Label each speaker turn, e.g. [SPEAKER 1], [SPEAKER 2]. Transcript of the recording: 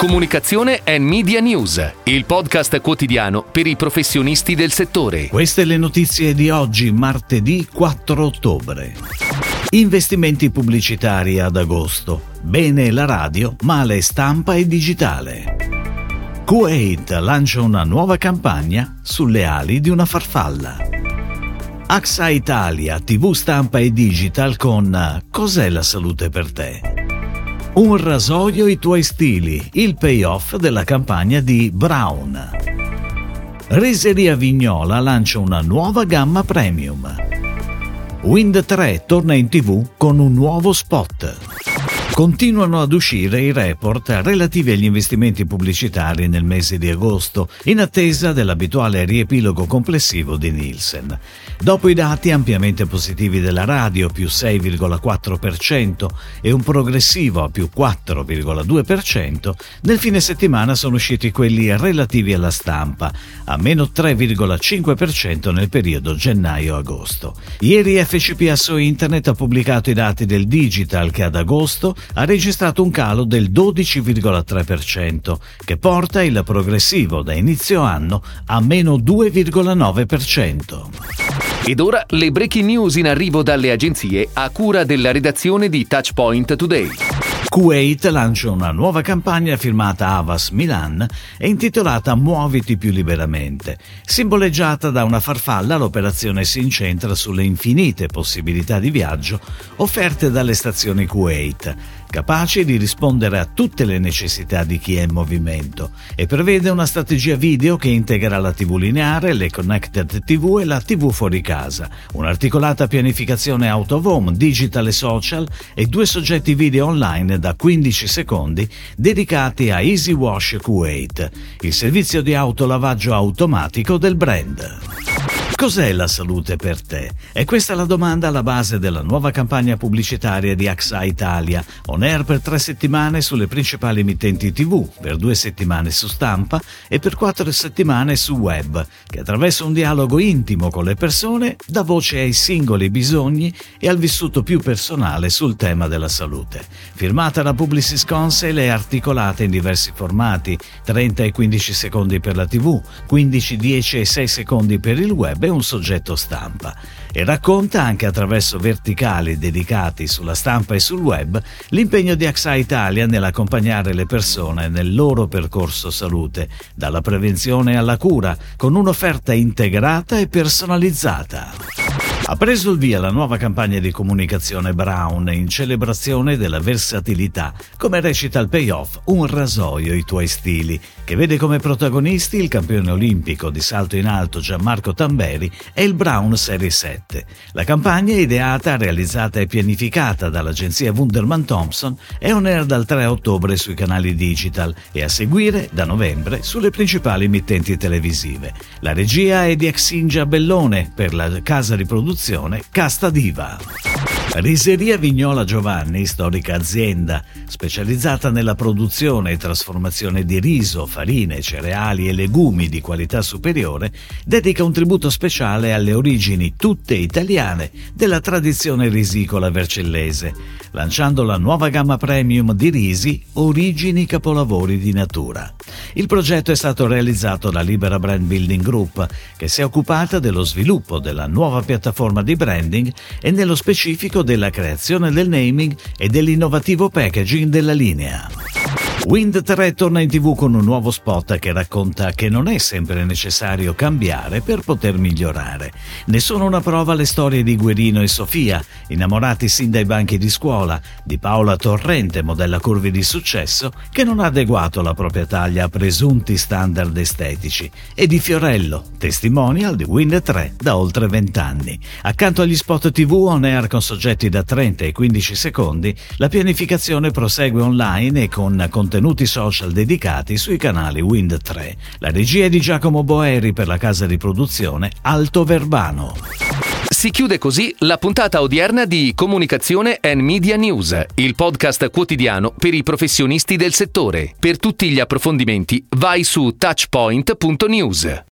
[SPEAKER 1] Comunicazione e Media News, il podcast quotidiano per i professionisti del settore.
[SPEAKER 2] Queste le notizie di oggi, martedì 4 ottobre. Investimenti pubblicitari ad agosto. Bene la radio, male stampa e digitale. Kuwait lancia una nuova campagna sulle ali di una farfalla. AXA Italia, TV stampa e digital con Cos'è la salute per te? Un rasoio i tuoi stili, il payoff della campagna di Brown. Riseria Vignola lancia una nuova gamma premium. Wind 3 torna in tv con un nuovo spot. Continuano ad uscire i report relativi agli investimenti pubblicitari nel mese di agosto, in attesa dell'abituale riepilogo complessivo di Nielsen. Dopo i dati ampiamente positivi della radio, più 6,4%, e un progressivo a più 4,2%, nel fine settimana sono usciti quelli relativi alla stampa, a meno 3,5% nel periodo gennaio-agosto. Ieri FCP Asso Internet ha pubblicato i dati del digital che ad agosto ha registrato un calo del 12,3%, che porta il progressivo da inizio anno a meno 2,9%.
[SPEAKER 1] Ed ora le breaking news in arrivo dalle agenzie a cura della redazione di Touchpoint Today.
[SPEAKER 2] Kuwait lancia una nuova campagna firmata Avas Milan e intitolata Muoviti più liberamente. Simboleggiata da una farfalla, l'operazione si incentra sulle infinite possibilità di viaggio offerte dalle stazioni Kuwait capace di rispondere a tutte le necessità di chi è in movimento e prevede una strategia video che integra la TV lineare, le connected TV e la TV fuori casa, un'articolata pianificazione out of home, digital e social e due soggetti video online da 15 secondi dedicati a Easy Wash Kuwait, il servizio di autolavaggio automatico del brand. Cos'è la salute per te? E questa è la domanda alla base della nuova campagna pubblicitaria di AXA Italia, on air per tre settimane sulle principali emittenti TV, per due settimane su stampa e per quattro settimane su web, che attraverso un dialogo intimo con le persone dà voce ai singoli bisogni e al vissuto più personale sul tema della salute. Firmata da Publicis Council e articolata in diversi formati, 30 e 15 secondi per la TV, 15, 10 e 6 secondi per il web un soggetto stampa e racconta anche attraverso verticali dedicati sulla stampa e sul web l'impegno di AXA Italia nell'accompagnare le persone nel loro percorso salute, dalla prevenzione alla cura, con un'offerta integrata e personalizzata. Ha preso il via la nuova campagna di comunicazione Brown in celebrazione della versatilità, come recita il payoff Un rasoio i tuoi stili, che vede come protagonisti il campione olimpico di salto in alto Gianmarco Tamberi e il Brown Serie 7. La campagna ideata, realizzata e pianificata dall'agenzia Wunderman Thompson è on air dal 3 ottobre sui canali digital e a seguire da novembre sulle principali emittenti televisive. La regia è di Exingia Bellone per la casa di produzione produzione Casta Diva. Riseria Vignola Giovanni, storica azienda specializzata nella produzione e trasformazione di riso, farine, cereali e legumi di qualità superiore, dedica un tributo speciale alle origini tutte italiane della tradizione risicola vercellese, lanciando la nuova gamma premium di risi Origini Capolavori di Natura. Il progetto è stato realizzato da Libera Brand Building Group, che si è occupata dello sviluppo della nuova piattaforma di branding e nello specifico della creazione del naming e dell'innovativo packaging della linea. Wind 3 torna in tv con un nuovo spot che racconta che non è sempre necessario cambiare per poter migliorare. Ne sono una prova le storie di Guerino e Sofia, innamorati sin dai banchi di scuola, di Paola Torrente, modella curvi di successo, che non ha adeguato la propria taglia a presunti standard estetici, e di Fiorello, testimonial di Wind 3 da oltre 20 anni. Accanto agli spot tv on air con soggetti da 30 e 15 secondi, la pianificazione prosegue online e con contenuti contenuti social dedicati sui canali Wind 3. La regia è di Giacomo Boeri per la casa di produzione Alto Verbano.
[SPEAKER 1] Si chiude così la puntata odierna di Comunicazione and Media News, il podcast quotidiano per i professionisti del settore. Per tutti gli approfondimenti vai su touchpoint.news.